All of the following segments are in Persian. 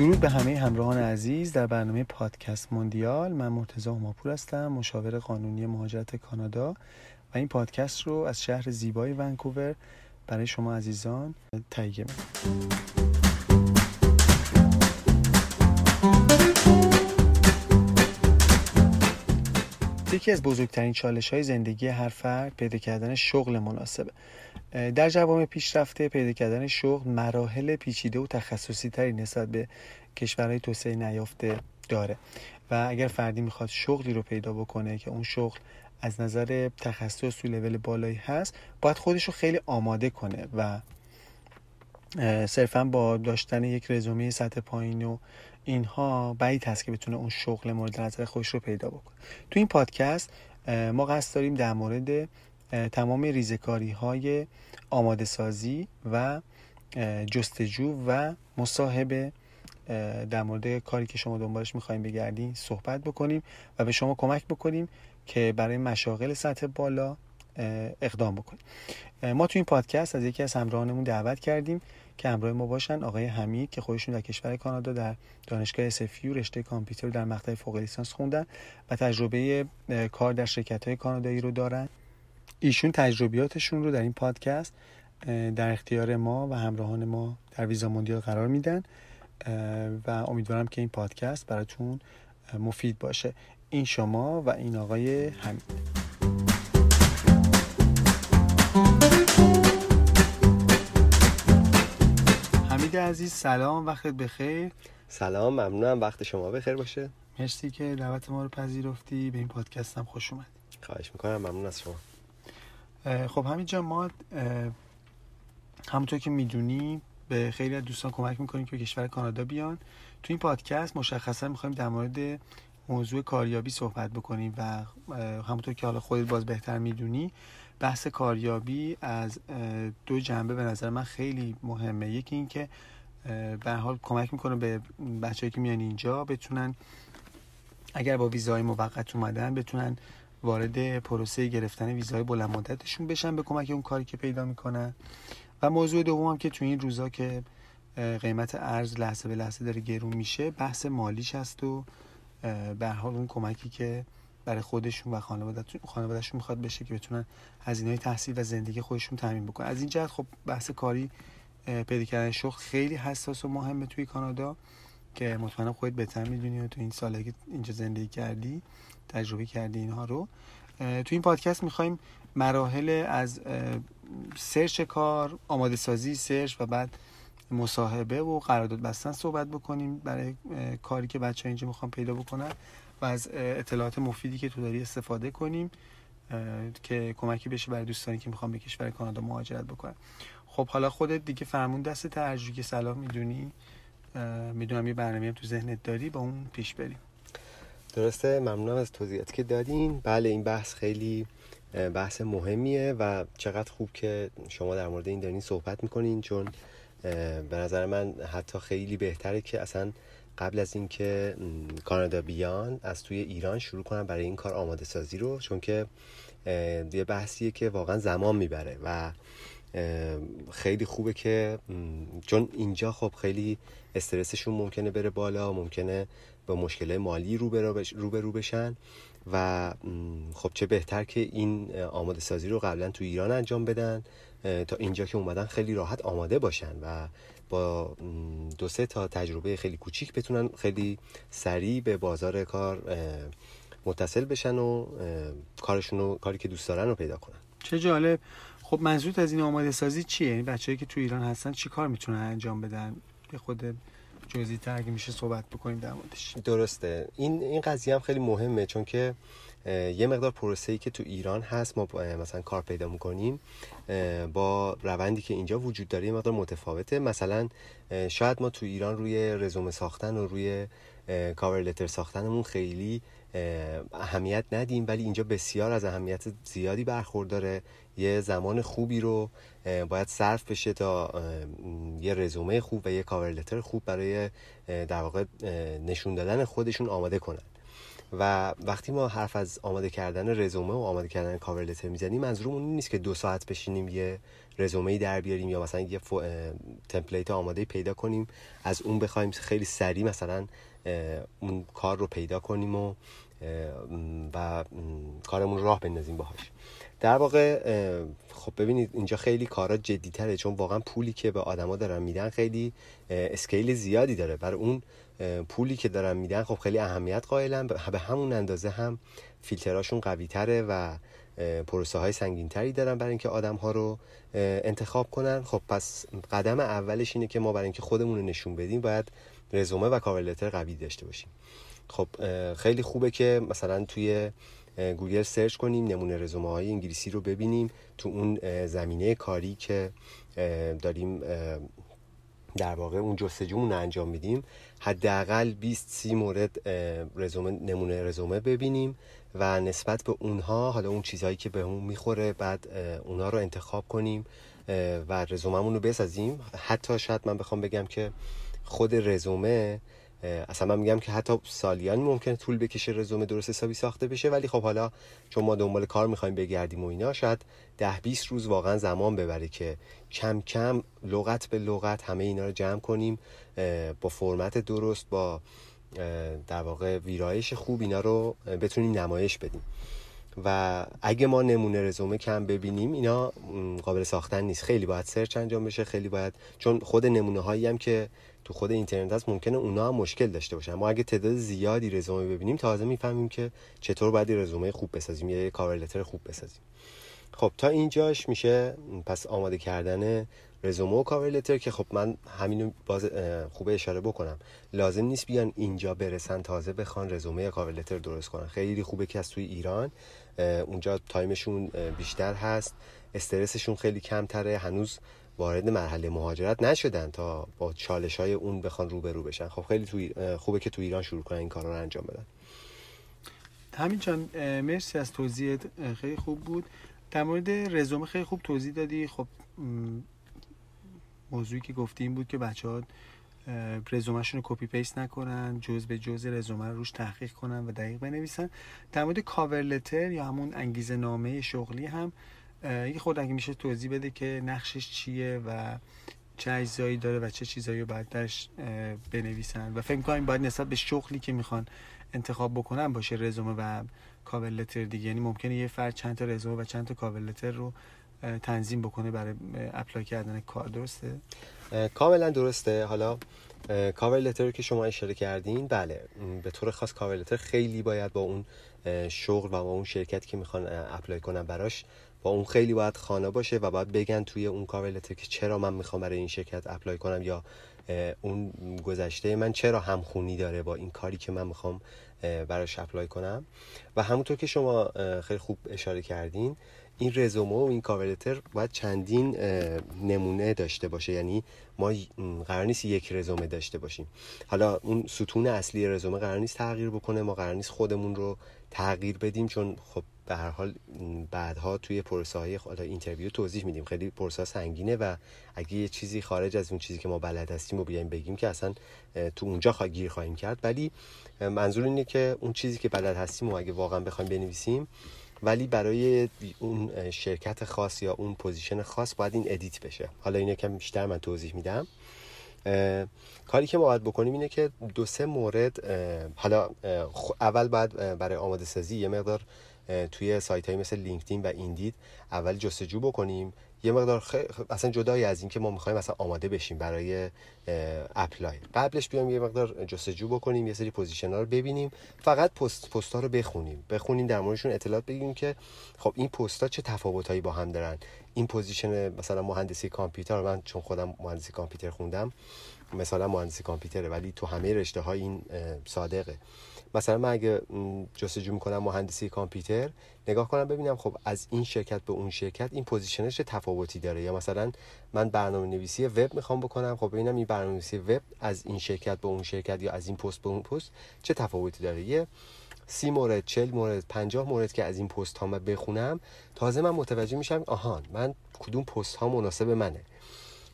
درود به همه همراهان عزیز در برنامه پادکست موندیال. من مرتضی هماپور هستم مشاور قانونی مهاجرت کانادا و این پادکست رو از شهر زیبای ونکوور برای شما عزیزان تهیه می‌کنم. یکی از بزرگترین چالش های زندگی هر فرد پیدا کردن شغل مناسبه. در جوامع پیشرفته پیدا کردن شغل مراحل پیچیده و تخصصی تری نسبت به کشورهای توسعه نیافته داره. و اگر فردی می‌خواد شغلی رو پیدا بکنه که اون شغل از نظر تخصص تو لول بالایی هست باید خودش رو خیلی آماده کنه و صرفا با داشتن یک رزومه سطح پایین و اینها بعید هست که بتونه اون شغل مورد نظر خودش رو پیدا بکنه. تو این پادکست ما قصد داریم در مورد تمام ریزکاری های آماده سازی و جستجو و مصاحبه در مورد کاری که شما دنبالش می‌خوایم بگردین صحبت بکنیم و به شما کمک بکنیم که برای مشاغل سطح بالا اقدام بکنیم. ما تو این پادکست از یکی از همراهانمون دعوت کردیم که همراه ما باشن آقای حمید که خودشون در کشور کانادا در دانشگاه سفیو رشته کامپیوتر در مقطع فوق لیسانس خوندن و تجربه کار در شرکت های کانادایی رو دارن. ایشون تجربیاتشون رو در این پادکست در اختیار ما و همراهان ما در ویزا موندیال قرار میدن و امیدوارم که این پادکست براتون مفید باشه. این شما و این آقای حمید. عزیز سلام وقتت بخیر. سلام ممنونم. وقت شما بخیر باشه. مرسی که دعوت ما رو پذیرفتی. به این پادکست هم خوش اومد خواهش می‌کنم. ممنون از شما. خب همینجا ما همونطور که می‌دونی به خیلی از دوستان کمک می‌کنیم که به کشور کانادا بیان. تو این پادکست مشخصا می‌خوایم در مورد موضوع کاریابی صحبت بکنیم و همونطور که حالا خودت باز بهتر می‌دونی بحث کاریابی از دو جنبه به نظر من خیلی مهمه. یکی این که به حال کمک می‌کنه به بچه‌ای که میان اینجا بتونن اگر با ویزای موقت اومدن بتونن وارد پروسه گرفتن ویزای بلند مدتشون بشن به کمک اون کاری که پیدا می‌کنن. و موضوع دوم هم که تو این روزا که قیمت ارز لحظه به لحظه داره گرون میشه بحث مالیش هست و به حال اون کمکی که برای خودشون و خانوادهشون می‌خواد بشه که بتونن هزینه تحصیل و زندگی خودشون تامین بکنن. از این جهت خب بحث کاری پیدا کردن شغل خیلی حساس و مهمه توی کانادا که مطمئنم خودت بهتر می‌دونی و تو این سالی که اینجا زندگی کردی تجربه کردی اینها رو. تو این پادکست می‌خوایم مراحل از سرچ کار آماده سازی سرچ و بعد مصاحبه و قرارداد بستن صحبت بکنیم برای کاری که بچه ها اینجا می‌خوان پیدا بکنن. و از اطلاعات مفیدی که تو داری استفاده کنیم که کمکی بشه برای دوستانی که می‌خوان به کشور کانادا مهاجرت بکنن. خب حالا خودت دیگه فرمون دست ترجیح که سلام می‌دونی. می‌دونم یه برنامه هم تو ذهنت داری با اون پیش بریم. درسته ممنونم از توضیحاتی که دادین. بله این بحث خیلی بحث مهمیه و چقدر خوب که شما در مورد این دارین صحبت می‌کنین چون به نظر من حتی خیلی بهتره که اصلا قبل از اینکه کانادا بیان از توی ایران شروع کنن برای این کار آماده سازی رو چون که یه بحثیه که واقعا زمان می‌بره و خیلی خوبه که چون اینجا خب خیلی استرسشون ممکنه بره بالا ممکنه با مشکل مالی رو بشن و خب چه بهتر که این آماده سازی رو قبلا تو ایران انجام بدن تا اینجا که اومدن خیلی راحت آماده باشن و با دو سه تا تجربه خیلی کوچیک بتونن خیلی سریع به بازار کار متصل بشن و کارشون رو کاری که دوست دارن رو پیدا کنن. چه جالب. خب منظورت از این آماده سازی چیه؟ یعنی بچه‌ای که تو ایران هستن چی کار می‌تونن انجام بدن؟ به خود جزئی تر اگه میشه صحبت بکنیم در موردش. درسته. این این قضیه هم خیلی مهمه چون که یه مقدار پروسه‌ای که تو ایران هست ما مثلا کار پیدا می‌کنیم با روندی که اینجا وجود داره یه مقدار متفاوته. مثلا شاید ما تو ایران روی رزومه ساختن و روی cover letter ساختنمون خیلی اهمیت ندیم ولی اینجا بسیار از اهمیت زیادی برخورداره. یه زمان خوبی رو باید صرف بشه تا یه رزومه خوب و یه cover letter خوب برای در واقع نشون دادن خودشون آماده کنن. و وقتی ما حرف از آماده کردن رزومه و آماده کردن cover letter می‌زنیم منظورمون این نیست که دو ساعت بشینیم یه رزومه در بیاریم یا مثلا یه فو... تمپلیت آماده پیدا کنیم. از اون بخوایم خیلی سریع مثلا اون کار رو پیدا کنیم و و کارمون راه بندازیم باهاش. در واقع خب ببینید اینجا خیلی کارا تره چون واقعا پولی که به آدما دارن میدن خیلی اسکیل زیادی داره. برای اون پولی که دارن میدن خب خیلی اهمیت قائلن. به همون اندازه هم فیلتراشون قوی تره و پروسه های سنگین تری دارن برای اینکه آدم ها رو انتخاب کنن. خب پس قدم اولش اینه که ما برای اینکه خودمون رو نشون بدیم باید رزومه و کاور قوی داشته باشیم. خب خیلی خوبه که مثلا توی گوگل search کنیم نمونه رزومه های انگلیسی رو ببینیم. تو اون زمینه کاری که داریم در واقع اون جستجومون انجام میدیم حداقل 20 30 مورد رزومه نمونه رزومه ببینیم و نسبت به اونها حالا اون چیزهایی که به اون می‌خوره بعد اونها رو انتخاب کنیم و رزوممون رو بسازیم. حتی شاید من بخوام بگم که خود رزومه اصلا من میگم که حتی سالیانی ممکنه طول بکشه رزومه درست حسابی ساخته بشه ولی خب حالا چون ما دنبال کار می‌خوایم بگردیم و اینا شاید ده 20 روز واقعا زمان ببره که کم کم لغت به لغت همه اینا رو جمع کنیم. با فرمت درست با در واقع ویرایش خوب اینا رو بتونیم نمایش بدیم. و اگه ما نمونه رزومه کم ببینیم اینا قابل ساختن نیست. خیلی باید search انجام بشه خیلی باید چون خود نمونه هایی هم که تو خود اینترنت هست ممکنه اونا هم مشکل داشته باشن. ما اگه تعداد زیادی رزومه ببینیم تازه می‌فهمیم که چطور باید رزومه خوب بسازیم یا cover letter خوب بسازیم. خب تا اینجاش میشه پس آماده کردن رزومه و cover letter که خب من همینو باز خوب اشاره بکنم. لازم نیست بیان اینجا برسن تازه بخوان رزومه یا کاور لتر درست کنن. خیلی خوبه که از توی ایران اونجا تایمشون بیشتر هست. استرسشون خیلی کمتره. هنوز وارد مرحله مهاجرت نشدن تا با چالش های اون بخوان روبرو بشن. خب خیلی توی خوبه که تو ایران شروع کنن این کارا رو انجام بدن. همین جان مرسی از توضیح خیلی خوب بود. در مورد رزومه خیلی خوب توضیح دادی. خب موضوعی که گفتی بود که بچه ها رزومهشون رو copy paste نکنن جز به جز رزومه رو روش تحقیق کنن و دقیق بنویسن. در مورد cover letter یا همون انگیزه نامه شغلی هم یه خرده اگه میشه توضیح بده که نقشش چیه و چه اجزایی داره و چه چیزایی رو باید درش بنویسن. و فکر می‌کنم باید نسبت به شغلی که می‌خوان انتخاب بکنن باشه رزومه و cover letter دیگه. یعنی ممکنه یه فرد چند تا رزومه و چند تا cover letter رو تنظیم بکنه برای apply کردن کار. درسته؟ کاملا درسته. حالا cover letter که شما اشاره کردین بله. به طور خاص cover letter خیلی باید با اون شغل و با اون شرکت که می‌خوان apply کنن براش با اون خیلی باید همخوان باشه و باید بگن توی اون cover letter که چرا من می‌خوام برای این شرکت apply کنم یا اون گذشته من چرا همخونی داره با این کاری که من می‌خوام براش apply کنم. و همونطور که شما خیلی خوب اشاره کردین این رزومه و این cover letter باید چندین نمونه داشته باشه. یعنی ما قرار نیست یک رزومه داشته باشیم. حالا اون ستون اصلی رزومه قرار نیست تغییر بکنه. ما قرار نیست خودمون رو تغییر بدیم چون خب به هر حال بعدها توی پروسه های interview توضیح میدیم. خیلی پروسه سنگینه و اگه یه چیزی خارج از اون چیزی که ما بلد هستیم و بیایم بگیم که اصلا تو اونجا خواهی گیر خواهیم کرد. ولی منظور اینه که اون چیزی که بلد هستیم و اگه واقعا بخوایم بنویسیم ولی برای اون شرکت خاص یا اون position خاص باید این edit بشه. حالا اینه که بیشتر من توضیح میدم. کاری که ما باید بکنیم اینه که دو سه مورد حالا اول باید برای آماده سازی یه مقدار توی سایت های مثل LinkedIn و Indeed اول جستجو بکنیم. یه مقدار خ... اصلا جدای از این که ما می‌خوایم مثلا آماده بشیم برای apply. قبلش بیام یه مقدار جستجو بکنیم یه سری position ها رو ببینیم. فقط پست پست ها رو بخونیم. بخونیم در موردشون اطلاعات بگیریم که خب این پست ها چه تفاوتایی با هم دارن. این position مثلا مهندسی کامپیوتر من چون خودم مهندسی کامپیوتر خوندم مثلا مهندسی کامپیوتره ولی تو همه رشته های این صادقه. مثلا من اگه جستجو می‌کنم مهندسی کامپیوتر نگاه کنم ببینم خب از این شرکت به اون شرکت این position ش تفاوتی داره. یا مثلا من برنامه نویسی وب می‌خوام بکنم خب ببینم این برنامه نویسی وب از این شرکت به اون شرکت یا از این پست به اون پست چه تفاوتی داره. یه سی مورد چل مورد پنجاه مورد که از این پست ها بخونم تازه من متوجه میشم آهان من کدوم پست ها مناسب منه.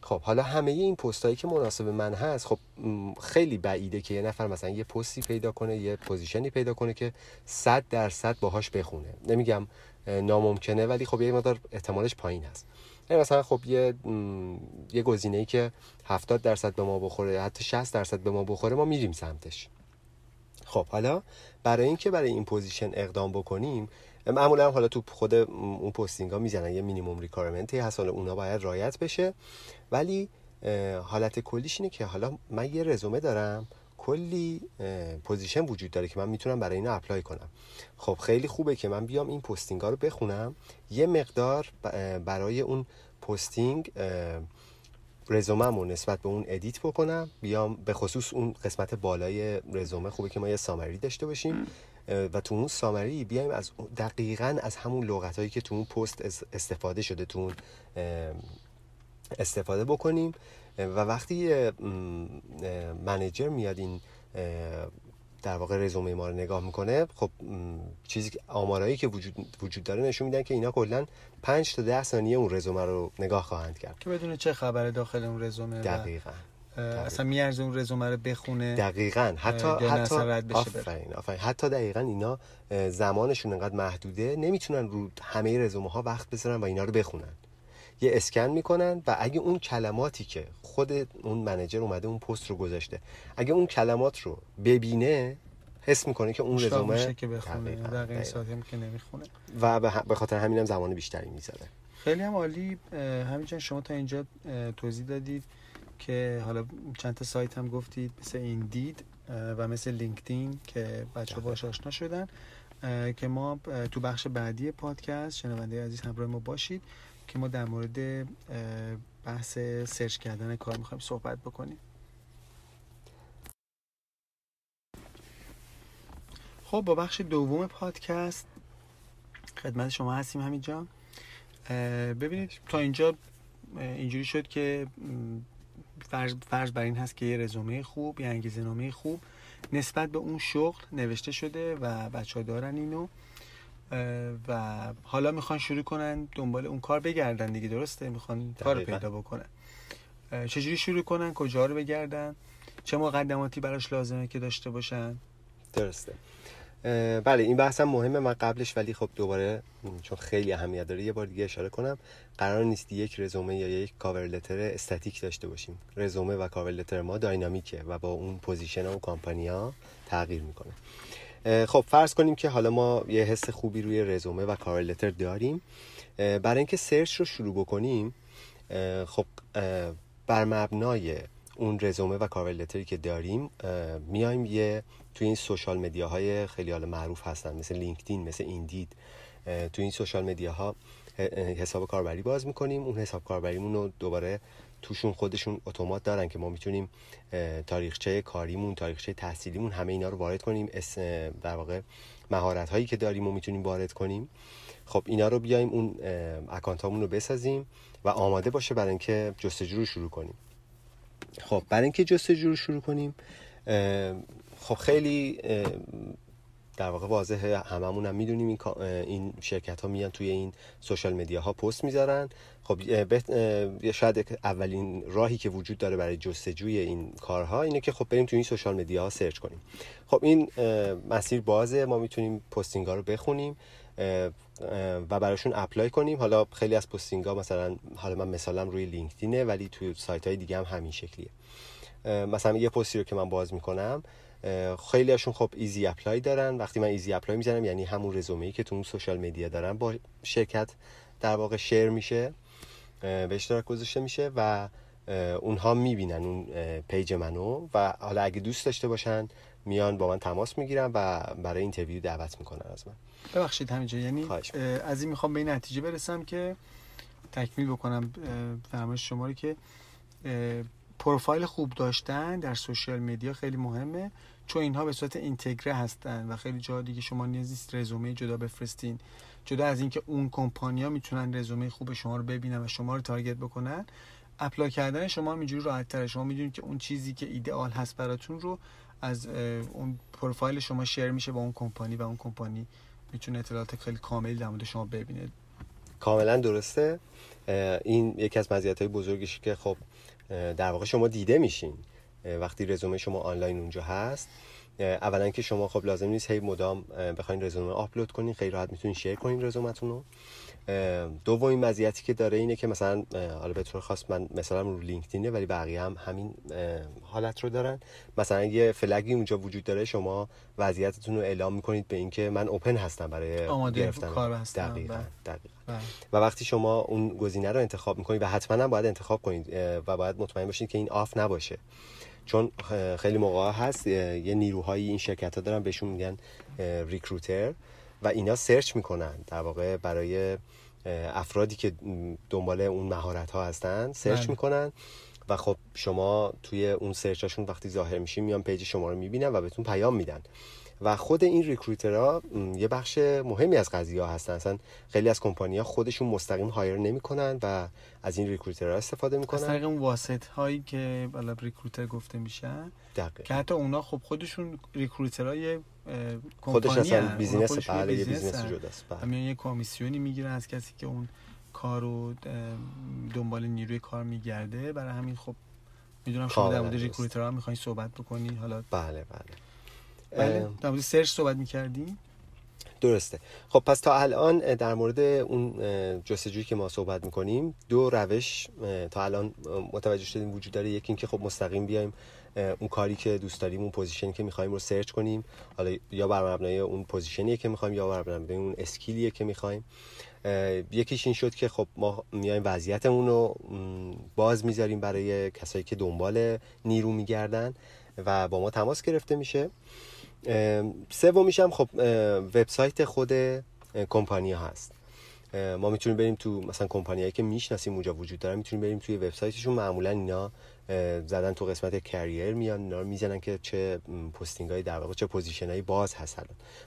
خب حالا همه این پستایی که مناسب من هست خب خیلی بعیده که یه نفر مثلا یه پستی پیدا کنه یه position ی پیدا کنه که صد درصد باهاش بخونه. نمیگم ناممکنه ولی خب یه مقدار احتمالش پایین هست. یعنی مثلا خب یه یه گزینه‌ای که 70 درصد به ما بخوره حتی 60 درصد به ما بخوره ما میریم سمتش. خب حالا برای اینکه برای این position اقدام بکنیم معمولا حالا تو خود اون posting ها می‌زنن یه minimum requirement ی هست حالا اونا باید رعایت بشه. ولی حالت کلیش اینه که حالا من یه رزومه دارم کلی position وجود داره که من می‌تونم برای اینو apply کنم. خب خیلی خوبه که من بیام این posting ها رو بخونم. یه مقدار برای اون posting رزوممو نسبت به اون edit بکنم. بیام به خصوص اون قسمت بالای رزومه. خوبه که ما یه summary داشته باشیم. و تو اون summary بیایم از دقیقا از همون لغت هایی که تو اون پست استفاده شده تو اون استفاده بکنیم. و وقتی منیجر میاد این در واقع رزومه ما رو نگاه می‌کنه خب چیزی که آمارایی که وجود وجود داره نشون میدن که اینا کلا 5 تا 10 ثانیه اون رزومه رو نگاه خواهند کرد. که بدون چه خبره داخل اون رزومه دقیقاً. اصلا میارزه اون رزومه رو بخونه. دقیقا. حتی حتی آفرین آفرین. حتی دقیقا اینا زمانشون انقدر محدوده نمی‌تونن رو همه رزومه ها وقت بذارن و اینا رو بخونن. یه اسکن می‌کنن و اگه اون کلماتی که خود اون منجر اومده اون پست رو گذاشته اگه اون کلمات رو ببینه حس می‌کنه که اون رزومه که بخونه؟ دقیقا ساعتی که نمی‌خونه. و به خاطر همینم زمان بیشتری می‌ذاره. خیلی هم عالی. همینجان شما تا اینجا توضیح دادید که حالا چند تا سایت هم گفتید مثل این دید و مثل لینکدین که بچه باش آشنا شدن که ما تو بخش بعدی پادکست شنونده عزیز همراه ما باشید. که ما در مورد بحث سرچ کردن کار می‌خوایم صحبت بکنیم. خب با بخش دوم پادکست خدمت شما هستیم همینجا ببینید تا اینجا اینجوری شد که فرض, فرض بر این هست که یه رزومه خوب یه انگیزه نامه خوب نسبت به اون شغل نوشته شده و بچه ها دارن اینو. و حالا می‌خوان شروع کنن دنبال اون کار بگردن دیگه درسته؟ می‌خوان کار پیدا بکنن. چجوری شروع کنن؟ کجا رو بگردن؟ چه مقدماتی براش لازمه که داشته باشن؟ درسته. بله این بحث هم مهمه. من قبلش ولی خب دوباره چون خیلی اهمیت داره یه بار دیگه اشاره کنم. قرار نیست یک رزومه یا یک cover letter static داشته باشیم. رزومه و cover letter ما dynamic ه و با اون position و کامپانیا تغییر می‌کنه. خب فرض کنیم که حالا ما یه حس خوبی روی رزومه و cover letter داریم. برای اینکه search رو شروع بکنیم خب بر مبنای اون رزومه و cover letter ی که داریم میایم یه توی این social media های خیلی حالا معروف هستن مثل لینکدین مثل ایندید. توی این social media ها حساب کاربری باز می‌کنیم. اون حساب کاربریمون رو دوباره توشون خودشون اتومات دارن که ما می‌تونیم تاریخچه کاریمون تاریخچه تحصیلیمون همه اینا رو وارد کنیم در واقع مهارت هایی که داریم و می‌تونیم وارد کنیم. خب اینا رو بیایم اون اکانت رو بسازیم و آماده باشه برای اینکه جستجو رو شروع کنیم. خب برای اینکه جستجو رو شروع کنیم خب خیلی در واقع واضحه هممون هم می‌دونیم این, این شرکت ها میان توی این سوشال مدیا ها پست می‌ذارن. خب شاید اولین راهی که وجود داره برای جستجوی این کارها اینه که خب بریم توی این social media ها search کنیم. خب این مسیر بازه. ما می‌تونیم posting ها رو بخونیم و براشون apply کنیم. حالا خیلی از posting ها مثلا حالا من مثالم روی لینکدینه ولی توی سایت های دیگه هم همین شکلیه. مثلا یه پستی رو که من باز می‌کنم خیلی هاشون خب easy apply دارن. وقتی من easy apply می‌زنم یعنی همون رزومه ای که تو اون social media دارن با شرکت در واقع share میشه به اشتراک گذاشته میشه و اونها می‌بینن اون page منو و حالا اگه دوست داشته باشن میان با من تماس می‌گیرن و برای interview دعوت می‌کنن از من. ببخشید همینجا. یعنی از این می‌خوام به این نتیجه برسم که تکمیل بکنم فرمایش شما رو که پروفایل خوب داشتن در social media خیلی مهمه. چون اینها به صورت integrate هستن و خیلی جا دیگه شما نیازی رزومه جدا بفرستین. جدا از اینکه اون کمپانیا می‌تونن رزومه خوب شما رو ببینن و شما رو target بکنن apply کردن شما هم اینجوری راحت تره. شما می‌دونید که اون چیزی که ایدئال هست براتون رو از اون پروفایل شما share میشه با اون کمپانی و اون کمپانی می‌تونه اطلاعات خیلی کاملی در مورد شما ببینه. کاملا درسته. این یکی از مزیت های که خب در واقع شما دیده میشین. وقتی رزومه شما آنلاین اونجا هست اولا که شما خب لازم نیست هی مدام بخواین رزومه آپلود کنین خیلی راحت می‌تونین شیر کنین رزومتون رو دومین مزیتی که داره اینه که مثلا حالا به طور خاص من مثلا رو لینکدینه ولی بقیه هم همین حالت رو دارن مثلا یه فلگی اونجا وجود داره شما وضعیتتون رو اعلام می‌کنید به اینکه من اوپن هستم برای گرفتن کار هستم دقیقا, بله. دقیقا. بله. و وقتی شما اون گزینه رو انتخاب می‌کنید و حتما هم باید انتخاب کنید و باید مطمئن باشید که این off نباشه چون خیلی موقع هست یه نیروهایی این شرکت ها دارن بهشون میگن recruiter و اینا search می‌کنن در واقع برای افرادی که دنبال اون مهارت ها هستن search بله. می‌کنن و خب شما توی اون search اشون وقتی ظاهر میشین میان page شما رو می‌بینن و بهتون پیام میدن و خود این recruiter ها یه بخش مهمی از قضیه ها هستن. اصلا خیلی از کمپانی ها خودشون مستقیم hire نمی‌کنن و از این recruiter ها استفاده می‌کنن. از طریق اون واسط هایی که بالا recruiter گفته میشن دقیقا. که حتی اونا خب خودشون recruiter های خودش اصلا business بله یه business جداست بله. یه commission ی می‌گیرن از کسی که اون کارو دنبال نیروی کار میگرده. برای همین خب می‌دونم شما در مورد recruiter ها می‌خواین صحبت بکنی. حالا بله بله. بله. در مورد search صحبت می‌کردیم. درسته. خب پس تا الان در مورد اون جستجویی که ما صحبت می‌کنیم دو روش تا الان متوجه شدیم وجود داره. یکی اینکه خب مستقیم بیایم اون کاری که دوست داریم اون position ی که می‌خوایم رو search کنیم. حالا یا بر مبنای اون position ی که می‌خوایم یا بر مبنای اون skill یه که می‌خوایم. یکیش این شد که خب ما میایم وضعیتمون رو باز می‌ذاریم برای کسایی که دنبال نیرو میگردن و با ما تماس گرفته میشه. سومیش هم خب وبسایت خود کمپانی هست. ما می‌تونیم بریم تو مثلا کمپانیایی که می‌شناسیم اونجا وجود دارن می‌تونیم بریم توی وبسایتشون. معمولا اینا زدن تو قسمت career میان اینا رو می‌زنن که چه posting هایی در واقع چه position هایی باز هست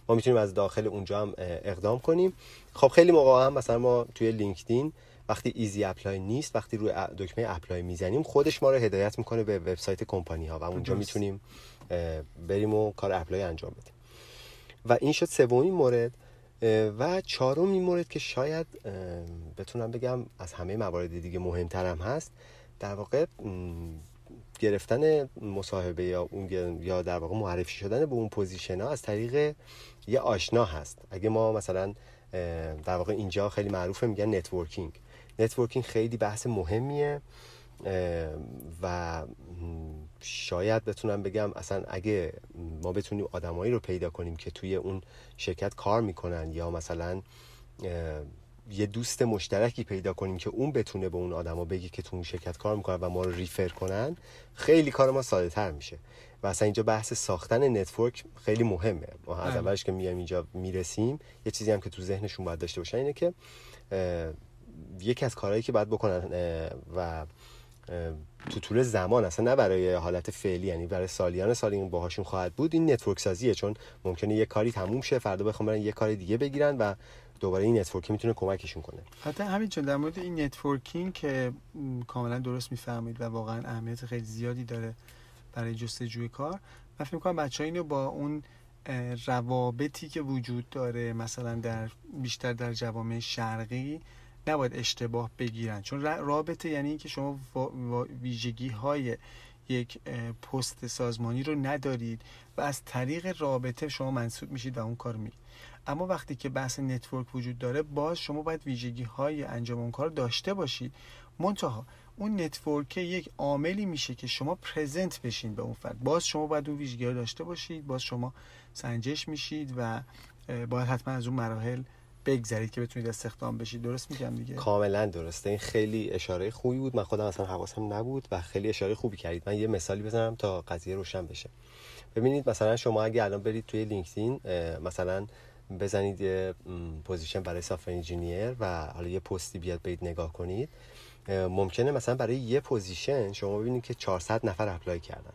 ما می‌تونیم از داخل اونجا هم اقدام کنیم. خب خیلی موقع هم مثلا ما توی لینکدین وقتی easy apply نیست وقتی روی دکمه apply می‌زنیم خودش ما رو هدایت می‌کنه به website company ها و اونجا می‌تونیم بریم و کار apply انجام بدیم. و این شد سومین مورد و چهارمین مورد که شاید بتونم بگم از همه موارد دیگه مهمترم هست در واقع گرفتن مصاحبه یا اون یا در واقع معرفی شدن به اون position ها از طریق یه آشنا هست. اگه ما مثلا در واقع اینجا خیلی معروفه میگن networking. networking خیلی بحث مهمیه و شاید بتونم بگم اصلا اگه ما بتونیم آدمایی رو پیدا کنیم که توی اون شرکت کار می‌کنن یا مثلا یه دوست مشترکی پیدا کنیم که اون بتونه به اون آدما بگه که تو اون شرکت کار می‌کنن و ما رو refer کنن خیلی کار ما ساده تر میشه و اصلا اینجا بحث ساختن network خیلی مهمه ما از بله. اولش که میایم اینجا می‌رسیم یه چیزی هم که تو ذهنشون باید داشته باشن اینه که یکی از کارهایی که باید بکنن و تو طول زمان اصلا نه برای حالت فعلی یعنی برای سالیان سال این باهاشون خواهد بود این network سازیه. چون ممکنه یه کاری تموم شه فردا بخوام برن یه کار دیگه بگیرن و دوباره این network ی می‌تونه کمکشون کنه. حتی همین در مورد این networking که کاملا درست می‌فرمایید و واقعا اهمیت خیلی زیادی داره برای جستجوی کار. من فکر می‌کنم بچه اینو با اون روابطی که وجود داره مثلا در بیشتر در جوامع شرقی نباید اشتباه بگیرن. چون رابطه یعنی اینکه شما ویژگی های یک پست سازمانی رو ندارید و از طریق رابطه شما منصوب میشید و اون کار می اما وقتی که بحث نتورک وجود داره باز شما باید ویژگی های انجام اون کار داشته باشید. منتها اون network یک عاملی میشه که شما present بشین به اون فرد. باز شما باید اون ویژگی ها داشته باشید. باز شما سنجش میشید و باید حتما از اون مراحل بگذرید که بتونید استخدام بشید. درست میگم دیگه؟ کاملا درسته. این خیلی اشاره خوبی بود. من خودم اصلا حواسم نبود و خیلی اشاره خوبی کردید. من یه مثالی بزنم تا قضیه روشن بشه. ببینید مثلا شما اگه الان برید توی LinkedIn مثلا بزنید یه position برای software engineer و حالا یه پستی بیاد برید نگاه کنید. ممکنه مثلا برای یه position شما ببینید که 400 نفر apply کردن.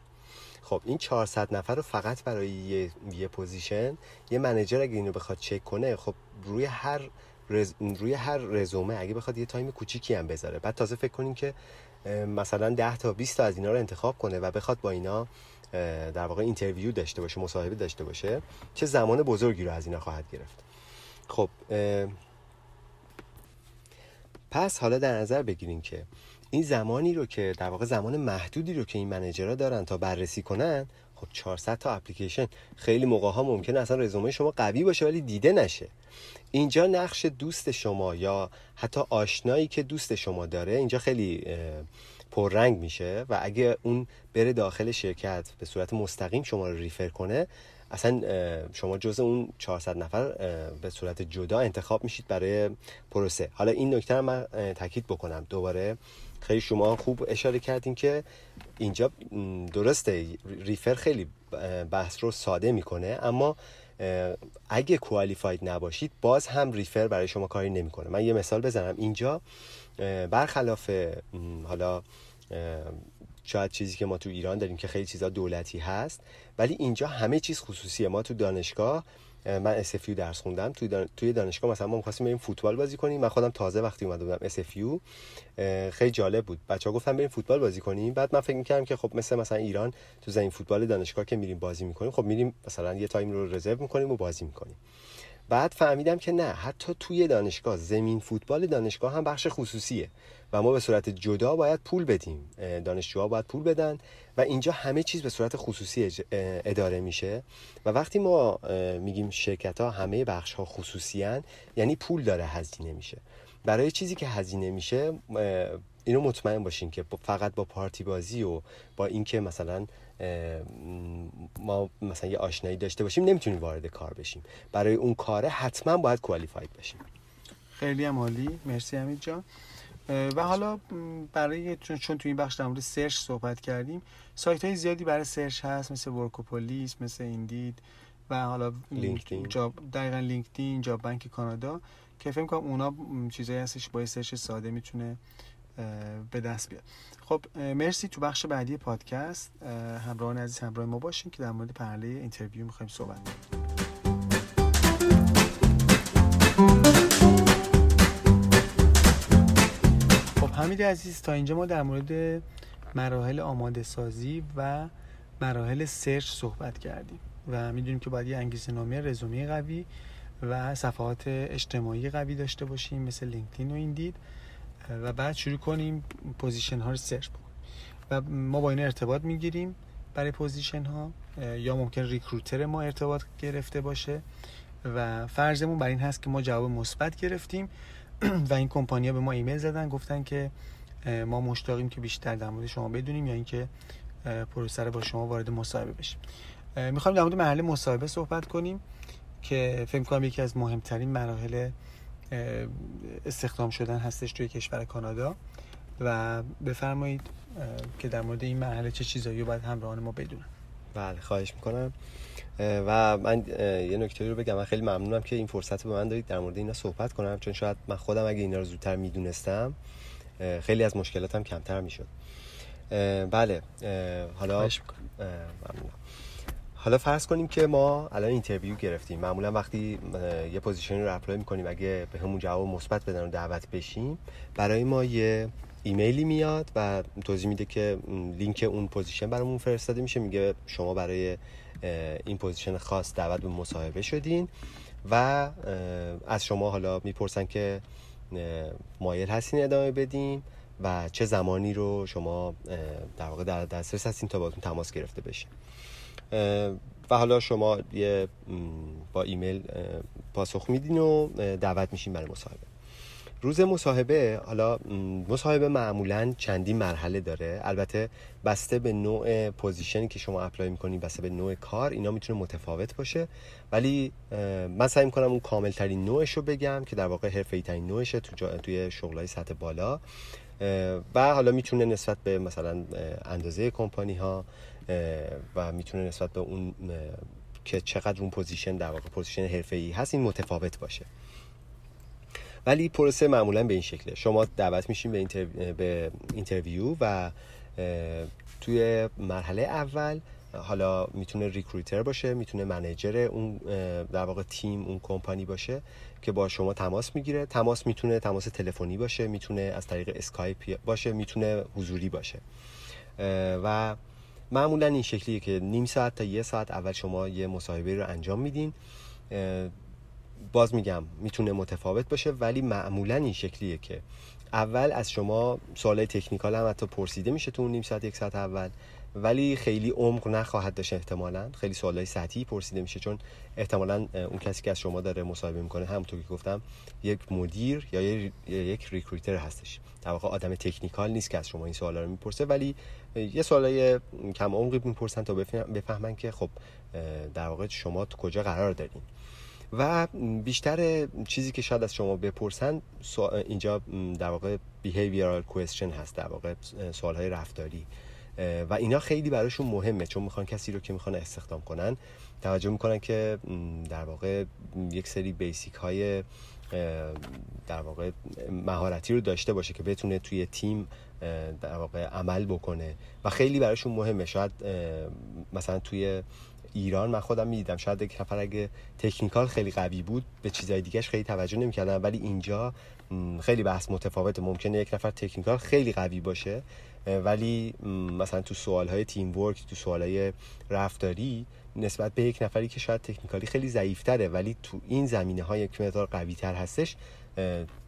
خب این 400 نفر رو فقط برای یه, یه position یه manager اگه اینو بخواد چک کنه خب روی هر رز... روی هر رزومه اگه بخواد یه time کوچیکی هم بذاره. بعد تازه فکر کنین که مثلا 10 تا 20 تا از اینا رو انتخاب کنه و بخواد با اینا در واقع interview داشته باشه مصاحبه داشته باشه چه زمان بزرگی رو از اینا خواهد گرفت. خب پس حالا در نظر بگیرین که این زمانی رو که در واقع زمان محدودی رو که این منیجرها دارن تا بررسی کنن خب 400 تا اپلیکیشن. خیلی موقع ها ممکنه اصلا رزومه شما قوی باشه ولی دیده نشه. اینجا نقش دوست شما یا حتی آشنایی که دوست شما داره اینجا خیلی پررنگ میشه و اگه اون بره داخل شرکت به صورت مستقیم شما رو ریفر کنه اصلا شما جز اون 400 نفر به صورت جدا انتخاب میشید برای پروسه. حالا این نکته من تاکید بکنم. دوباره خیلی شما خوب اشاره کردین که اینجا درسته ریفر خیلی بحث رو ساده می‌کنه اما اگه کوالیفاید نباشید باز هم ریفر برای شما کاری نمی‌کنه. من یه مثال بزنم. اینجا برخلاف حالا شاید چیزی که ما تو ایران داریم که خیلی چیزا دولتی هست ولی اینجا همه چیز خصوصیه. ما تو دانشگاه من SFU درس خوندم. توی, توی دانشگاه مثلا ما می‌خواستیم بریم فوتبال بازی کنیم. من خودم تازه وقتی اومده بودم SFU خیلی جالب بود. بچه ها گفتم بریم فوتبال بازی کنیم. بعد من فکر می‌کردم که خب مثل مثلا ایران تو زمین فوتبال دانشگاه که میریم بازی می‌کنیم خب میریم مثلا یه تایم رو رزرو می‌کنیم و بازی می‌کنیم. بعد فهمیدم که نه حتی توی دانشگاه زمین فوتبال دانشگاه هم بخش خصوصیه. و ما به صورت جدا باید پول بدیم. دانشجوها باید پول بدن و اینجا همه چیز به صورت خصوصی اداره میشه و وقتی ما میگیم شرکت ها همه بخش ها خصوصی هن، یعنی پول داره هزینه میشه. برای چیزی که هزینه میشه اینو مطمئن باشین که فقط با پارتی بازی و با اینکه مثلا ما مثلا یه آشنایی داشته باشیم نمی‌تونیم وارد کار بشیم. برای اون کاره حتما باید کوالیفاید بشیم خیلی عالی. مرسی امید جان. و حالا برای چون, چون تو این بخش در مورد search صحبت کردیم سایت های زیادی برای search هست مثل Workopolis مثل Indeed و حالا LinkedIn. job دقیقا LinkedIn Job Bank کانادا که فکر کنم اونا چیزایی هستش با search ساده می‌تونه به دست بیاد. خب مرسی تو بخش بعدی پادکست. همراهان عزیز همراه ما باشین که در مورد مرحله interview می‌خوایم صحبت کنیم. حمید عزیز تا اینجا ما در مورد مراحل آماده سازی و مراحل search صحبت کردیم و می‌دونیم که باید یه انگیزه نامه رزومه قوی و صفحات اجتماعی قوی داشته باشیم مثل LinkedIn و Indeed و بعد شروع کنیم position ها رو search بکنیم. و ما با این ارتباط می‌گیریم برای position ها یا ممکن recruiter ما ارتباط گرفته باشه. و فرضمون بر این هست که ما جواب مثبت گرفتیم. و این کمپانیا به ما ایمیل زدن گفتن که ما مشتاقیم که بیشتر در مورد شما بدونیم یا اینکه پروسه رو با شما وارد مصاحبه بشیم. می‌خوایم در مورد مرحله مصاحبه صحبت کنیم که فکر کنم یکی از مهمترین مراحل استخدام شدن هستش توی کشور کانادا و بفرمایید که در مورد این مرحله چه چیزایی باید همراهان ما بدونن. بله خواهش می‌کنم. و من یه نکته رو بگم. من خیلی ممنونم که این فرصت رو به من دارید در مورد اینا صحبت کنم چون شاید من خودم اگه اینا رو زودتر می‌دونستم خیلی از مشکلاتم کمتر می‌شد. بله حالا ممنونم. حالا فرض کنیم که ما الان interview گرفتیم. معمولا وقتی یه position ی رو apply می‌کنیم اگه به همون جواب مثبت بدن و دعوت بشیم برای ما یه ایمیلی میاد و توضیح میده که لینک اون position برامون فرستاده میشه. میگه شما برای این position خاص دعوت به مصاحبه شدین و از شما حالا می‌پرسن که مایل هستین ادامه بدین و چه زمانی رو شما در واقع در دسترس هستین تا باتون تماس گرفته بشه. و حالا شما یه با ایمیل پاسخ میدین و دعوت میشین برای مصاحبه. روز مصاحبه حالا مصاحبه معمولا چندین مرحله داره. البته بسته به نوع position ی که شما apply می‌کنید بسته به نوع کار اینا می‌تونه متفاوت باشه. ولی من سعی می‌کنم اون کامل ترین نوعش رو بگم که در واقع حرفه‌ای ترین نوعشه تو توی شغلای سطح بالا. و حالا می‌تونه نسبت به مثلا اندازه کمپانی ها و می‌تونه نسبت به اون که چقدر اون position در واقع position حرفه‌ای هست این متفاوت باشه. ولی پروسه معمولا به این شکله. شما دعوت میشین به, interview, به interview و توی مرحله اول حالا می‌تونه ریکروتر باشه می‌تونه منیجر اون در واقع تیم اون کمپانی باشه که با شما تماس می‌گیره. تماس می‌تونه تماس تلفنی باشه می‌تونه از طریق اسکایپ باشه می‌تونه حضوری باشه. و معمولا این شکلیه که نیم ساعت تا یه ساعت اول شما یه مصاحبه رو انجام میدین. باز میگم می‌تونه متفاوت باشه ولی معمولا این شکلیه که اول از شما سوال تکنیکال هم حتی پرسیده میشه تو اون نیم ساعت یک ساعت اول ولی خیلی عمق نخواهد داشت احتمالا. خیلی سوالای سطحی پرسیده میشه چون احتمالا اون کسی که از شما داره مصاحبه می‌کنه همونطور که گفتم یک مدیر یا یک ریکروتر هستش. در واقع آدم تکنیکال نیست که از شما این سوالا رو می‌پرسه ولی یه سوالای کم عمقی می‌پرسن تا بفهمن که خب در واقع شما تو کجا قرار دارین. و بیشتر چیزی که شاید از شما بپرسن اینجا در واقع behavioral question هست در واقع سوال های رفتاری. و اینا خیلی براشون مهمه چون می‌خوان کسی رو که می‌خوان استخدام کنن توجه می‌کنن که در واقع یک سری بیسیک های در واقع مهارتی رو داشته باشه که بتونه توی تیم در واقع عمل بکنه. و خیلی براشون مهمه. شاید مثلا توی ایران من خودم می‌دیدم. شاید یک نفر اگه technical خیلی قوی بود به چیزای دیگهش خیلی توجه نمی‌کردن ولی اینجا خیلی بحث متفاوته. ممکنه یک نفر technical خیلی قوی باشه ولی مثلا تو سوال های teamwork تو سوال های رفتاری نسبت به یک نفری که شاید technically خیلی ضعیفتره ولی تو این زمینه های یک مقدار قوی تر هستش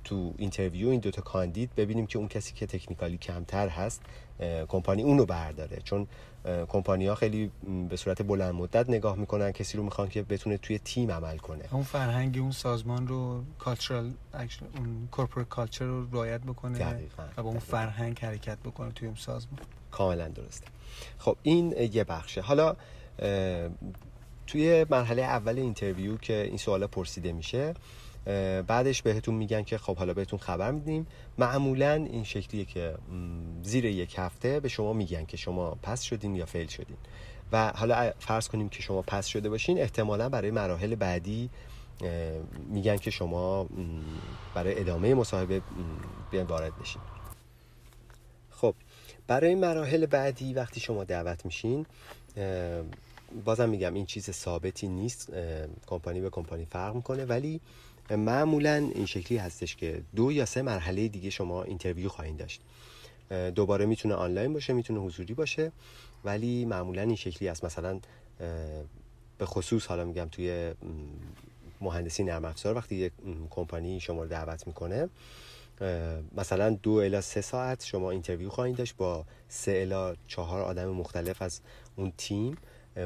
تو interview این دوتا کاندید ببینیم که اون کسی که technically کمتر هست کمپانی اونو برداره. چون کمپانی ها خیلی به صورت بلند مدت نگاه می‌کنن کسی رو می‌خوان که بتونه توی تیم عمل کنه. اون فرهنگ اون سازمان رو cultural اون corporate culture رو رعایت بکنه دقیقاً. و با اون فرهنگ حرکت بکنه توی اون سازمان. کاملا درسته. خب این یه بخشه. حالا توی مرحله اول interview که این سوالا پرسیده میشه بعدش بهتون میگن که خب حالا بهتون خبر میدیم. معمولا این شکلیه که زیر یک هفته به شما میگن که شما پس شدین یا فیل شدین. و حالا فرض کنیم که شما پس شده باشین احتمالا برای مراحل بعدی میگن که شما برای ادامه مصاحبه بیان وارد بشین. خب برای مراحل بعدی وقتی شما دعوت میشین بازم میگم این چیز ثابتی نیست. کمپانی به کمپانی فرق می‌کنه ولی معمولا این شکلی هستش که دو یا سه مرحله دیگه شما interview خواهید داشت. دوباره می‌تونه آنلاین باشه می‌تونه حضوری باشه ولی معمولا این شکلی است مثلا به خصوص حالا میگم توی مهندسی نرم افزار وقتی یک کمپانی شما رو دعوت می‌کنه مثلا دو الی سه ساعت شما interview خواهید داشت با سه الی چهار آدم مختلف از اون تیم.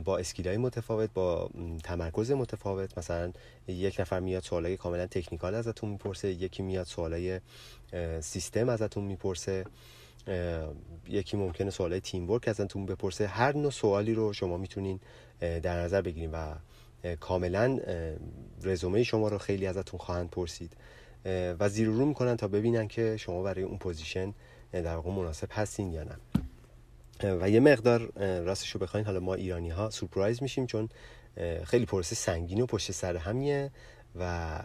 با skill ای متفاوت با تمرکز متفاوت. مثلا یک نفر میاد سوالای کاملا technical ازتون می‌پرسه یکی میاد سوالای سیستم ازتون می‌پرسه یکی ممکنه سوالای teamwork ازتون بپرسه. هر نوع سوالی رو شما می‌تونین در نظر بگیریم و کاملا رزومه شما رو خیلی ازتون خواهند پرسید. و زیر رو می‌کنن تا ببینن که شما برای اون position در واقع مناسب هستین یا نه. و یه مقدار راستش رو بخواین حالا ما ایرانی ها سورپرایز میشیم چون خیلی پروسه سنگین و پشت سر همیه و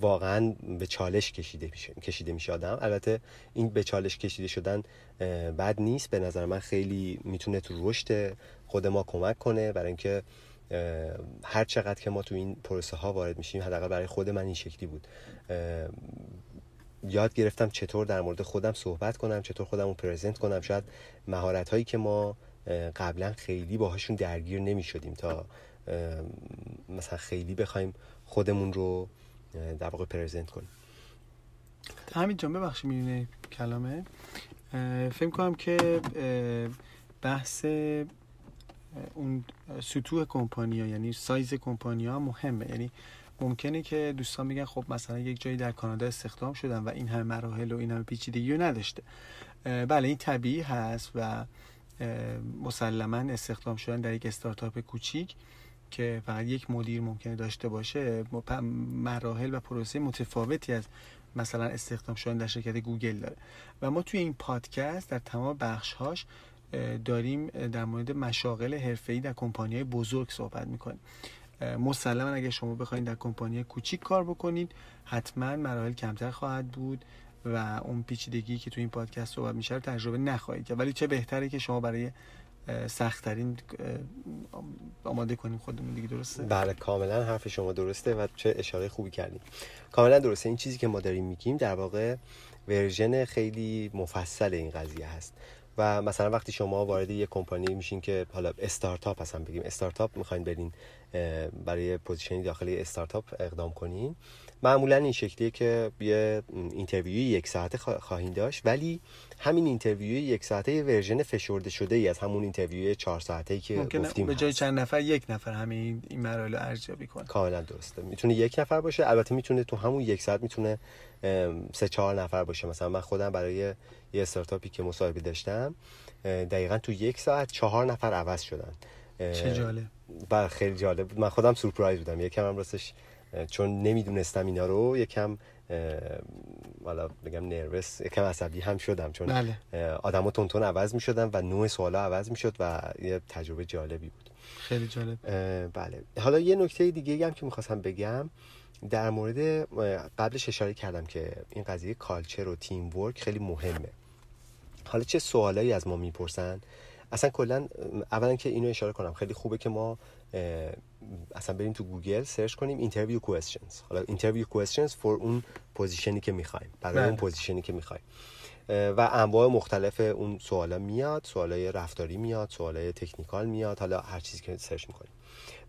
واقعا به چالش کشیده میشه کشیده میشه آدم. البته این به چالش کشیده شدن بد نیست. به نظر من خیلی می‌تونه تو رشد خود ما کمک کنه. برای اینکه هر چقدر که ما تو این پروسه ها وارد میشیم حداقل برای خود من این شکلی بود. یاد گرفتم چطور در مورد خودم صحبت کنم چطور خودم رو پرزنت کنم. شاید مهارت هایی که ما قبلا خیلی باهاشون درگیر نمی شدیم تا مثلا خیلی بخوایم خودمون رو در واقع پرزنت کنیم. همین جان ببخشی می‌دونه کلامه. فکر کنم که بحث اون سطوح کمپانیا یعنی سایز کمپانیا مهمه. یعنی ممکنه که دوستان میگن خب مثلا یک جایی در کانادا استخدام شدن و این همه مراحل و این همه پیچیدگی رو نداشته. بله این طبیعی هست و مسلما استخدام شدن در یک استارتاپ کوچیک که فقط یک مدیر ممکنه داشته باشه مراحل و پروسه متفاوتی از مثلا استخدام شدن در شرکت گوگل داره. و ما توی این پادکست در تمام بخشهاش داریم در مورد مشاغل حرفه‌ای در کمپانی‌های بزرگ صحبت می‌کنیم. مسلما اگه شما بخواید در کمپانی کوچیک کار بکنید حتما مراحل کمتر خواهد بود و اون پیچیدگی که تو این پادکست صحبت میشه رو تجربه نخواهید ولی چه بهتره که شما برای سختترین آماده کنیم خودمون دیگه درسته؟ بله کاملا حرف شما درسته و چه اشاره خوبی کردیم. کاملا درسته این چیزی که ما داریم میگیم در واقع ورژن خیلی مفصل این قضیه هست. و مثلا وقتی شما وارد یه کمپانی میشین که حالا استارتاپ هستن بگیم استارتاپ می‌خواین برین برای position ی داخل یه استارتاپ اقدام کنین معمولا این شکلیه که یه interview ی یک ساعته خواهیم داشت ولی همین interview ی یک ساعته یه version فشرده شده ای از همون interview ی چهار ساعته ای که گفتیم به جای چند نفر یک نفر همین این مراحل ارزیابی کنه. کاملا درسته. می‌تونه یک نفر باشه البته می‌تونه تو همون یک ساعت می‌تونه سه چهار نفر باشه. مثلا من خودم برای یه استارتاپی که مصاحبه داشتم دقیقا تو یک ساعت چهار نفر عوض شدن. چه جالب. بله خیلی جالب بود. من خودم سورپرایز بودم. یکم هم راستش چون نمی‌دونستم اینا رو یکم حالا بگم نروس یکم عصبی هم شدم. چون بله. آدما تونتون عوض می‌شدن و نوع سوالا عوض می‌شد و یه تجربه جالبی بود. خیلی جالب. بله. حالا یه نکته دیگه هم که می‌خواستم بگم در مورد قبلش اشاره کردم که این قضیه کالچر و تیم ورک خیلی مهمه. حالا چه سوالایی از ما می‌پرسن؟ اصلا کلا اولا که اینو اشاره کنم خیلی خوبه که ما اصلا بریم تو گوگل search کنیم interview questions حالا interview questions for اون position ی که می‌خوایم برای اون position ی بله. که می‌خوایم. و انواع مختلف اون سوالا میاد سوالای رفتاری میاد سوالای technical میاد حالا هر چیزی که search می‌کنیم.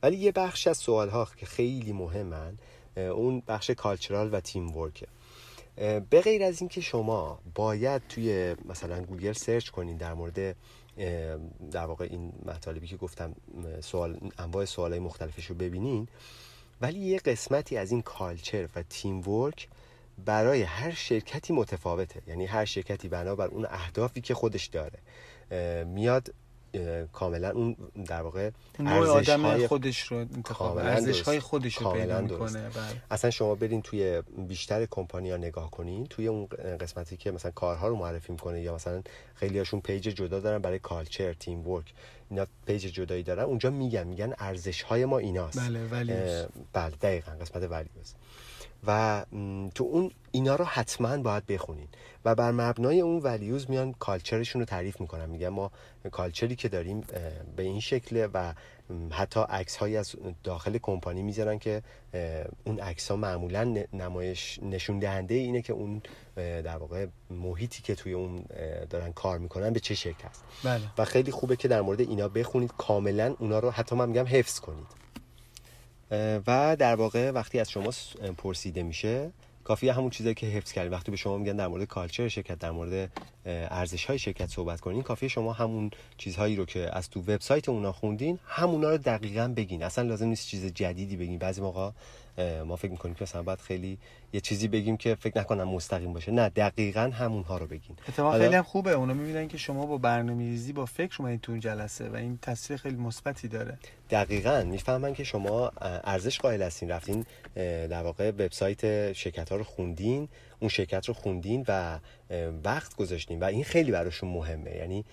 ولی یه بخش از سوال ها که خیلی مهمن اون بخش cultural و teamwork ه به غیر از اینکه شما باید توی مثلا گوگل search کنین در مورد در واقع این مطالبی که گفتم سوال انواع سوالای مختلفش رو ببینین. ولی یه قسمتی از این culture و teamwork برای هر شرکتی متفاوته. یعنی هر شرکتی بنابر اون اهدافی که خودش داره میاد کاملا اون در واقع نوع آدم خودش رو انتخاب ارزش های خودش رو پیدا می‌کنه بله. اصلا شما برین توی بیشتر کمپانی ها نگاه کنین توی اون قسمتی که مثلا کارها رو معرفی می‌کنه یا مثلا خیلی هاشون page جدا دارن برای culture teamwork اینا page جدایی دارن اونجا میگن میگن ارزش های ما ایناست. بله values. بله دقیقا قسمت values. و تو اون اینا رو حتما باید بخونین. و بر مبنای اون values میان culture شون رو تعریف می‌کنن میگن ما culture ی که داریم به این شکله و حتی عکس هایی از داخل کمپانی می‌ذارن که اون عکس ها معمولا نمایش نشون دهنده اینه که اون در واقع محیطی که توی اون دارن کار می‌کنن به چه شکل هست. بله. و خیلی خوبه که در مورد اینا بخونید. کاملا اونا رو حتی من میگم حفظ کنید. و در واقع وقتی از شما پرسیده میشه کافیه همون چیزایی که حفظ کردید وقتی به شما میگن در مورد کالچر شرکت در مورد ارزش های شرکت صحبت کنین کافیه شما همون چیزهایی رو که از تو وبسایت اونا خوندین همونا رو دقیقا بگین. اصلا لازم نیست چیز جدیدی بگین. بعضی موقع ما فکر می‌کنیم که مثلا باید خیلی یه چیزی بگیم که فکر نکنم مستقیم باشه. نه دقیقا همونها رو بگین. اتفاقا خیلی هم خوبه. اونا می‌بینن که شما با برنامه‌ریزی با فکر اومدید تو جلسه و این تاثیر خیلی مثبتی داره. دقیقا. می‌فهمن که شما ارزش قائل هستین. رفتین در واقع وبسایت شرکت ها رو خوندین اون شرکت رو خوندین و وقت گذاشتین و این خیلی براشون مهمه. یعنی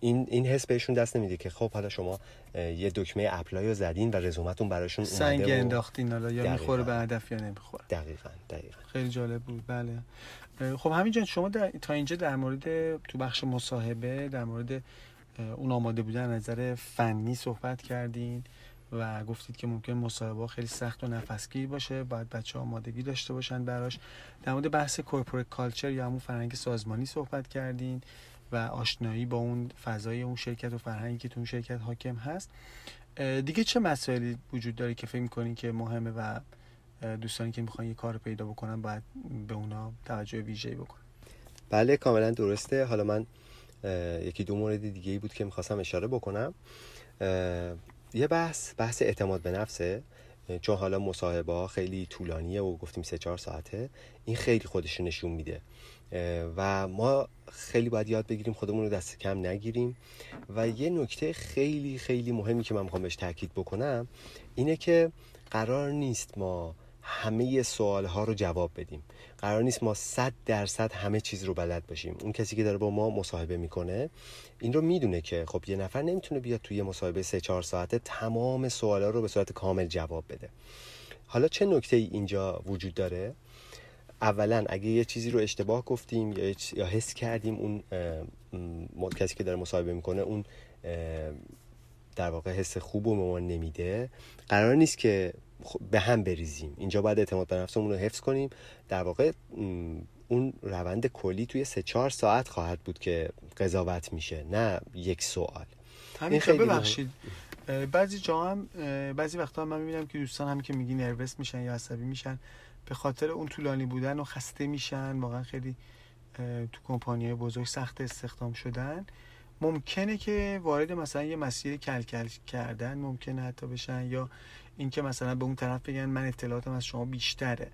این این حس بهشون دست نمیده که خب حالا شما یه دکمه apply رو زدین و رزومتون براشون سنگ انداختین حالا یا می‌خوره به هدف یا نمی‌خوره. دقیقاً دقیقاً. خیلی جالب بود. بله. خب همینجا شما در... تا اینجا در مورد تو بخش مصاحبه در مورد اون آماده بودن نظر فنی صحبت کردین. و گفتید که ممکن مصاحبه خیلی سخت و نفسگیر باشه باید بچه آمادگی داشته باشن براش. در مورد بحث corporate culture یا همون فرهنگ سازمانی صحبت کردین و آشنایی با اون فضای اون شرکت و فرهنگی که تو اون شرکت حاکم هست. دیگه چه مسائلی وجود داره که فکر می‌کنین که مهمه و دوستانی که می‌خوان یه کار پیدا بکنن باید به اونا توجه ویژه‌ای بکنن؟ بله کاملا درسته. حالا من یکی دو مورد دیگه ای بود که می‌خواستم اشاره بکنم. یه بحث بحث اعتماد به نفسه چون حالا مصاحبه ها خیلی طولانیه و گفتیم سه چهار ساعته این خیلی خودش نشون میده. و ما خیلی باید یاد بگیریم خودمون رو دست کم نگیریم. و یه نکته خیلی خیلی مهمی که من می‌خوام بهش تاکید بکنم اینه که قرار نیست ما همه سوال ها رو جواب بدیم. قرار نیست ما صد درصد همه چیز رو بلد باشیم. اون کسی که داره با ما مصاحبه می‌کنه این رو می‌دونه که خب یه نفر نمی‌تونه بیاد توی مصاحبه سه چهار ساعته تمام سوالا رو به صورت کامل جواب بده. حالا چه نکته ای اینجا وجود داره؟ اولا اگه یه چیزی رو اشتباه گفتیم یا حس کردیم اون کسی که داره مصاحبه می‌کنه اون در واقع حس خوب و ما نمیده قرار نیست که به هم بریزیم. اینجا باید اعتماد به نفسمون رو حفظ کنیم. در واقع اون روند کلی توی سه چهار ساعت خواهد بود که قضاوت میشه نه یک سوال. همین خیلی ببخشید. بعضی جا هم بعضی وقتا من می‌بینم که دوستان هم که میگی نروس میشن یا عصبی میشن به خاطر اون طولانی بودن و خسته میشن واقعا خیلی تو کمپانی بزرگ سخت استخدام شدن. ممکنه که وارد مثلا یه مسیر کلکل کردن ممکنه حتی بشن یا اینکه مثلا به اون طرف بگن من اطلاعاتم از شما بیشتره.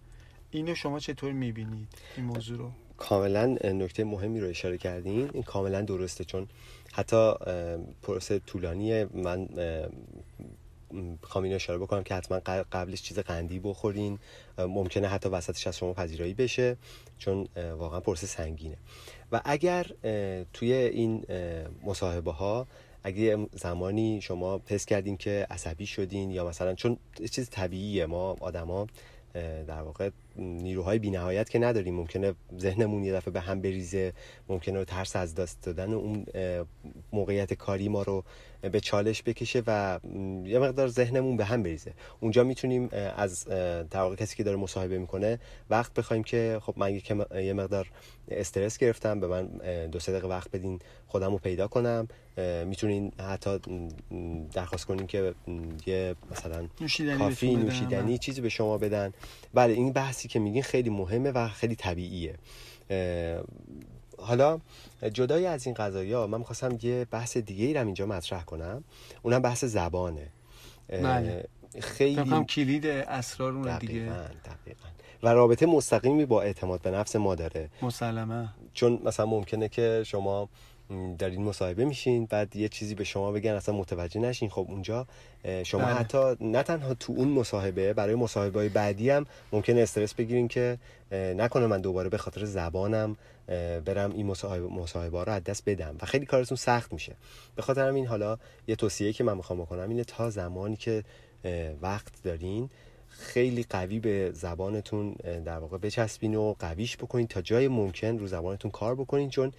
اینو شما چطور می‌بینید این موضوع رو؟ کاملا نکته مهمی رو اشاره کردین. این کاملا درسته چون حتی پروسه طولانی من می‌خوام اشاره بکنم که حتما قبلش چیز قندی بخورین. ممکنه حتی وسطش از شما پذیرایی بشه چون واقعا پروسه سنگینه. و اگر توی این مصاحبه ها اگه زمانی شما حس کردین که عصبی شدین یا مثلا چون چیز طبیعیه ما آدما در واقع نیروهای بینهایت که نداریم. ممکنه ذهنمون یه دفعه به هم بریزه ممکنه ترس از دست دادن اون موقعیت کاری ما رو به چالش بکشه و یه مقدار ذهنمون به هم بریزه. اونجا می‌تونیم از در واقع کسی که داره مصاحبه می‌کنه وقت بخوایم که خب من یه مقدار استرس گرفتم به من دو سه دقیقه وقت بدین خودم رو پیدا کنم. می‌تونین حتی درخواست کنین که یه مثلا نوشیدنی کافی نوشیدنی چیزی به شما بدن. بله این بحثی که میگین خیلی مهمه و خیلی طبیعیه. حالا جدای از این قضایی ها من می‌خواستم یه بحث دیگه ای رو اینجا مطرح کنم. اونم بحث زبانه. بله. خیلی هم کلید اسرار اون دیگه. دقیقا. و رابطه مستقیمی با اعتماد به نفس ما داره. مسلمه. چون مثلا ممکنه که شما در این مصاحبه میشین بعد یه چیزی به شما بگن اصلا متوجه نشین. خب اونجا شما بله. حتی نه تنها تو اون مصاحبه برای مصاحبه های بعدی هم ممکنه استرس بگیرین که نکنه من دوباره به خاطر زبانم برم این مصاحبه, مصاحبه رو از دست بدم و خیلی کارتون سخت میشه. به خاطر این حالا یه توصیه که من می‌خوام بکنم اینه تا زمانی که وقت دارین خیلی قوی به زبانتون در واقع بچسبین و قویش بکنین تا جای ممکن رو زبانتون کار بکنین. چون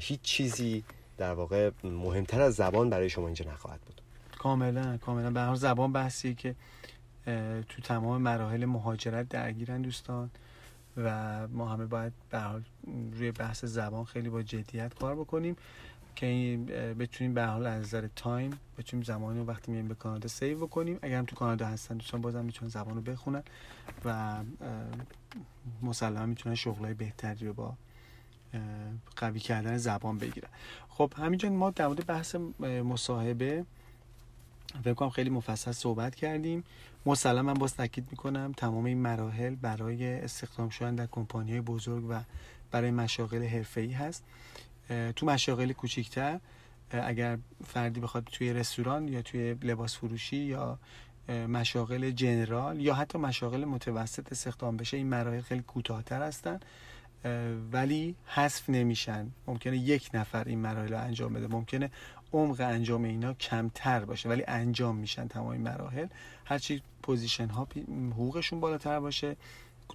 هیچ چیزی در واقع مهمتر از زبان برای شما اینجا نخواهد بود. کاملا کاملا. به هر زبان بحثی که تو تمام مراحل مهاجرت درگیرن دوستان و ما همه باید به روی بحث زبان خیلی با جدیت کار بکنیم که بتونیم به حال از نظر time بتونیم زمانی رو وقتی میایم به کانادا save بکنیم. اگر هم تو کانادا هستن دوستان بازم می‌تونن زبان رو بخونن و مسلما می‌تونن شغلای بهتری رو با قوی کردن زبان بگیرن. خب همینجا ما در مورد بحث مصاحبه فکر کنم خیلی مفصل صحبت کردیم. مسلما من باز تاکید می‌کنم تمام این مراحل برای استخدام شدن در کمپانی بزرگ و برای مشاغل حرفه‌ای هست. تو مشاغل کوچیکتر اگر فردی بخواد توی رستوران یا توی لباس فروشی یا مشاغل جنرال یا حتی مشاغل متوسط استخدام بشه این مراحل خیلی کوتاهتر هستن. ولی حذف نمیشن. ممکنه یک نفر این مراحل رو انجام بده. ممکنه عمق انجام اینا کمتر باشه ولی انجام میشن تمام این مراحل. هرچی position ها حقوقشون بالاتر باشه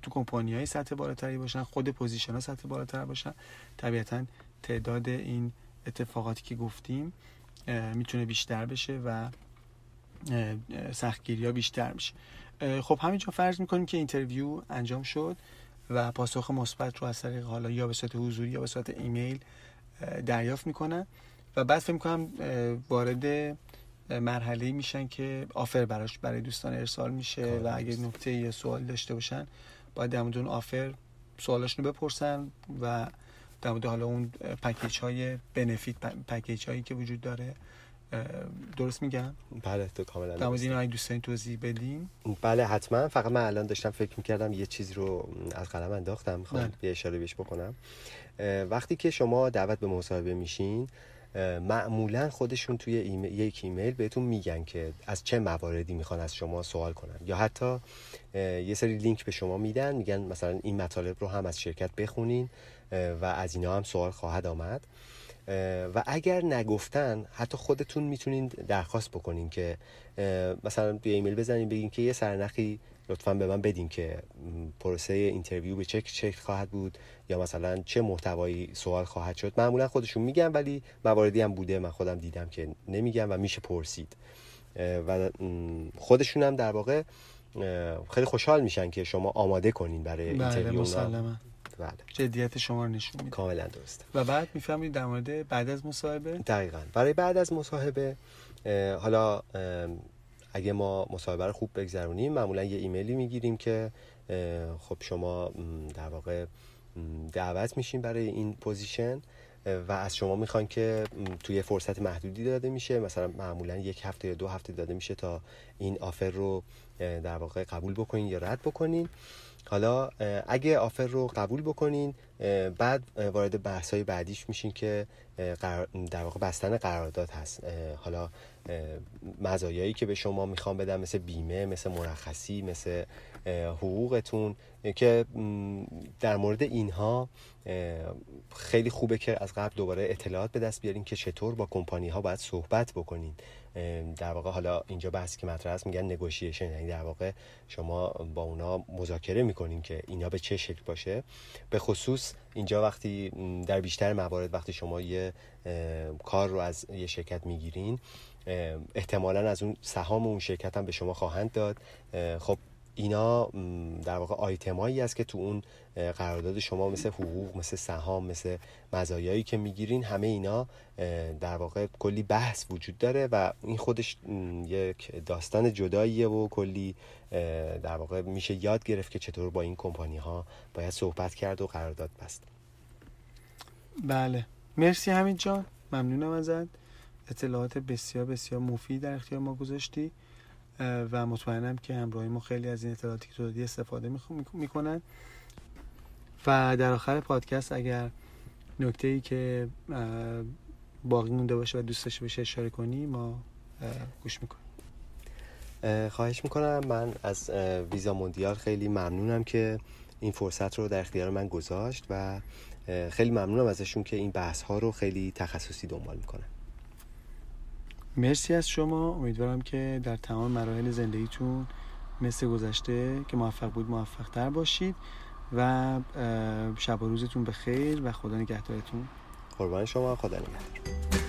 تو کمپانی های سطح بالاتری باشن خود position ها سطح بالاتر باشن. طبیعتا تعداد این اتفاقاتی که گفتیم می‌تونه بیشتر بشه و سختگیری ها بیشتر میشه. خب همینجا فرض می‌کنیم که interview انجام شد. و پاسخ مثبت رو از طریق حالا یا به صورت حضوری یا به صورت ایمیل دریافت می‌کنن و بعد فکر می‌کنم وارد مرحله میشن که offer براش برای دوستان ارسال میشه و اگه نکته یا سوال داشته باشن باید در مورد اون offer سوالاشون رو بپرسن و در مورد حالا اون package های benefit package هایی که وجود داره درست میگم؟ بله تو کاملا در مورد این دوستان توضیح بدین؟ بله حتما. فقط من الان داشتم فکر می‌کردم یه چیزی رو از قلم انداختم. می‌خوام بله. یه اشاره بهش بکنم. وقتی که شما دعوت به مصاحبه میشین معمولا خودشون توی ایمیل، یک ایمیل بهتون میگن که از چه مواردی می‌خوان از شما سوال کنن. یا حتی یه سری لینک به شما میدن میگن مثلا این مطالب رو هم از شرکت بخونین و از اینا هم سوال خواهد آمد. و اگر نگفتن حتی خودتون می‌تونین درخواست بکنین که مثلا توی ایمیل بزنین بگین که یه سرنخی لطفا به من بدین که پروسه interview به چه شکل خواهد بود یا مثلا چه محتوایی سوال خواهد شد. معمولا خودشون میگن ولی مواردی هم بوده. من خودم دیدم که نمیگن و میشه پرسید. و خودشون هم در واقع خیلی خوشحال میشن که شما آماده کنین برای بله interview. بله. جدیت شما رو نشون میده. کاملا درسته و بعد می‌فهمید در مورد بعد از مصاحبه؟ دقیقا. برای بعد از مصاحبه حالا اگه ما مصاحبه رو خوب بگذرونیم معمولا یه ایمیلی می‌گیریم که خب شما در واقع دعوت میشین برای این position و از شما می‌خوان که توی فرصت محدودی داده میشه. مثلا معمولا یک هفته یا دو هفته داده میشه تا این offer رو در واقع قبول بکنین یا رد بکنین. حالا اگه آفر رو قبول بکنین بعد وارد بحث های بعدیش میشین که در واقع بستن قرارداد هست. حالا مزایایی که به شما می‌خوام بدم مثل بیمه مثل مرخصی مثل حقوقتون که در مورد اینها خیلی خوبه که از قبل دوباره اطلاعات به دست بیارین که چطور با کمپانی ها باید صحبت بکنین. در واقع حالا اینجا بحثی که مطرح است میگن نگوشیشن یعنی در واقع شما با اونا مذاکره می‌کنین که اینا به چه شکل باشه. به خصوص اینجا وقتی در بیشتر موارد وقتی شما یه کار رو از یه شرکت می‌گیرین احتمالا از اون سهام اون شرکت هم به شما خواهند داد. خب اینا در واقع آیتمایی است که تو اون قرارداد شما مثل حقوق مثل سهام مثل مزایایی که می‌گیرین همه اینا در واقع کلی بحث وجود داره و این خودش یک داستان جداییه و کلی در واقع میشه یاد گرفت که چطور با این کمپانی ها باید صحبت کرد و قرارداد بست. بله. مرسی همین جان. ممنونم ازت. اطلاعات بسیار بسیار مفید در اختیار ما گذاشتی و مطمئنم که همراهی ما خیلی از این اطلاعاتی که تو دادی استفاده می‌کنن. و در آخر پادکست اگر نکته ای که باقی مونده باشه و دوست داشته باشه اشاره کنی ما گوش می‌کنیم. خواهش می‌کنم. من از ویزا موندیال خیلی ممنونم که این فرصت رو در اختیار من گذاشت و خیلی ممنونم ازشون که این بحث ها رو خیلی تخصصی دنبال می‌کنن. مرسی از شما. امیدوارم که در تمام مراحل زندگیتون مثل گذشته که موفق بود موفق تر باشید. و شب و روزتون به خیر و خدا نگهدارتون. قربان شما خدا نگهدار.